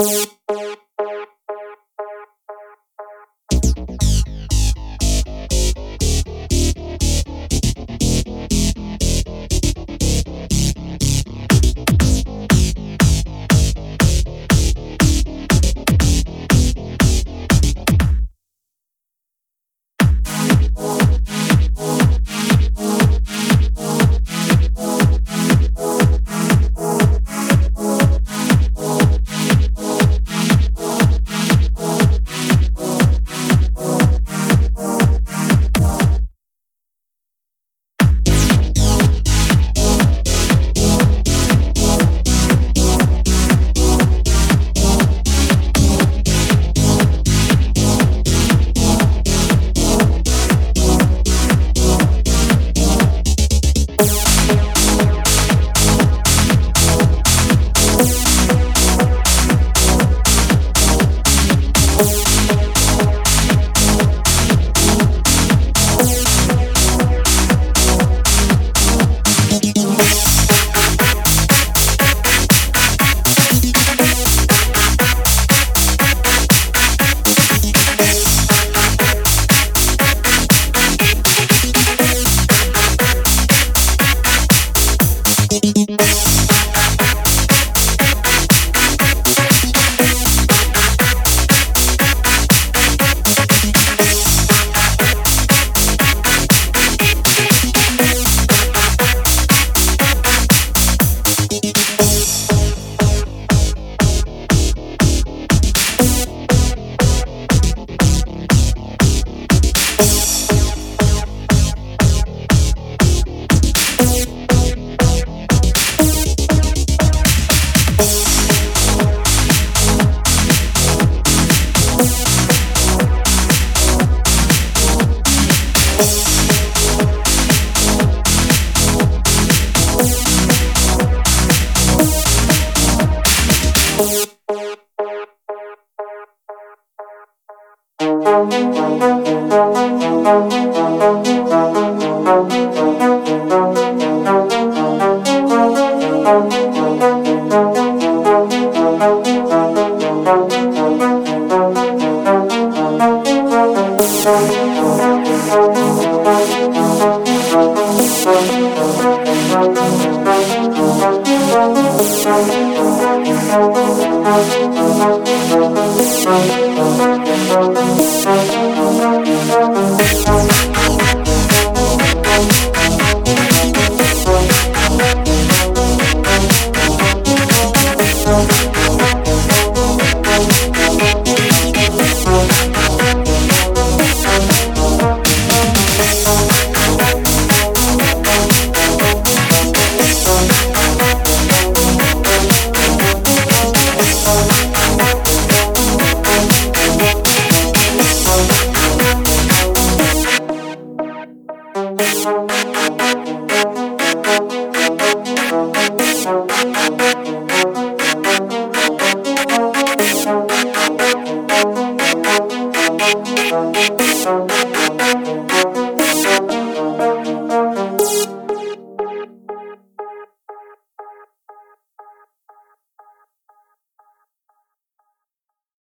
you. Thank you. Thank you.